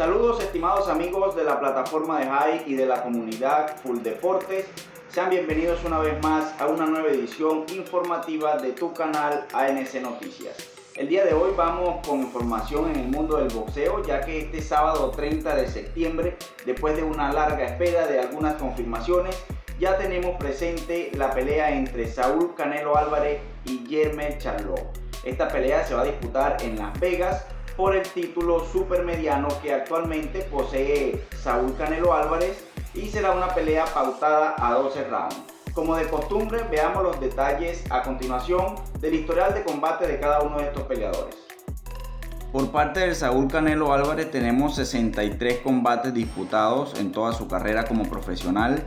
Saludos estimados amigos de la plataforma de High y de la comunidad Full Deportes. Sean bienvenidos una vez más a una nueva edición informativa de tu canal ANC Noticias. El día de hoy vamos con información en el mundo del boxeo, ya que este sábado 30 de septiembre, después de una larga espera de algunas confirmaciones, ya tenemos presente la pelea entre Saúl Canelo Álvarez y Jermel Charlot. Esta pelea se va a disputar en Las Vegas por el título supermediano que actualmente posee Saúl Canelo Álvarez y será una pelea pautada a 12 rounds. Como de costumbre, veamos los detalles a continuación del historial de combate de cada uno de estos peleadores. Por parte de Saúl Canelo Álvarez tenemos 63 combates disputados en toda su carrera como profesional,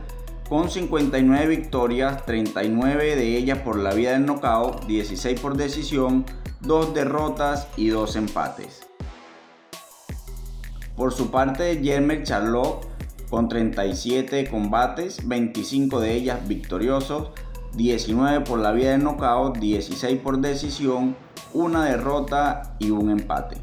con 59 victorias, 39 de ellas por la vía del knockout, 16 por decisión, 2 derrotas y 2 empates. Por su parte, Jermel Charlot con 37 combates, 25 de ellas victoriosos, 19 por la vía del knockout, 16 por decisión, una derrota y un empate.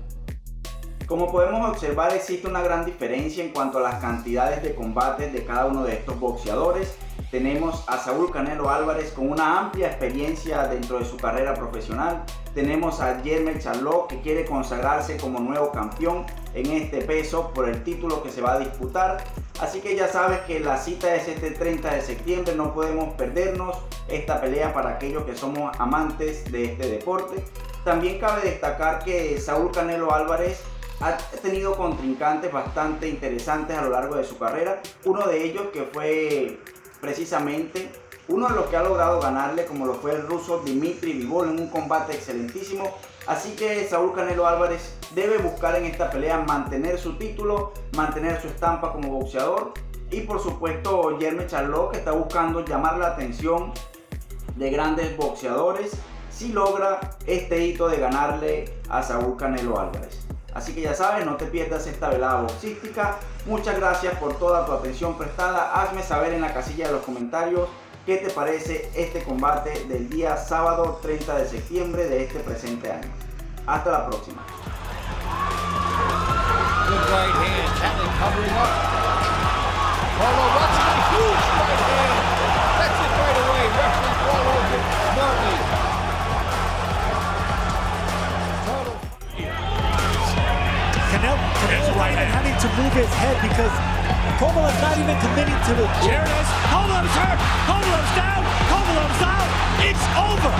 Como podemos observar existe una gran diferencia en cuanto a las cantidades de combates de cada uno de estos boxeadores. Tenemos a Saúl Canelo Álvarez con una amplia experiencia dentro de su carrera profesional. Tenemos a Jermel Charlot que quiere consagrarse como nuevo campeón en este peso por el título que se va a disputar. Así que ya sabes que la cita es este 30 de septiembre, no podemos perdernos esta pelea para aquellos que somos amantes de este deporte. También cabe destacar que Saúl Canelo Álvarez ha tenido contrincantes bastante interesantes a lo largo de su carrera. Uno de ellos que fue precisamente uno de los que ha logrado ganarle, como lo fue el ruso Dimitri Vivol en un combate excelentísimo. Así que Saúl Canelo Álvarez debe buscar en esta pelea mantener su título, mantener su estampa como boxeador. Y por supuesto, Jeremy Charlot que está buscando llamar la atención de grandes boxeadores si logra este hito de ganarle a Saúl Canelo Álvarez. Así que ya sabes, no te pierdas esta velada boxística. Muchas gracias por toda tu atención prestada. Hazme saber en la casilla de los comentarios qué te parece este combate del día sábado 30 de septiembre de este presente año. Hasta la próxima. To move his head because Kovalev's not even committing to the... Here it is. Kovalev's hurt. Kovalev's down. Kovalev's out. It's over.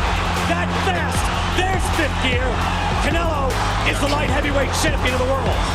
That fast. There's fifth gear. Canelo is the light heavyweight champion of the world.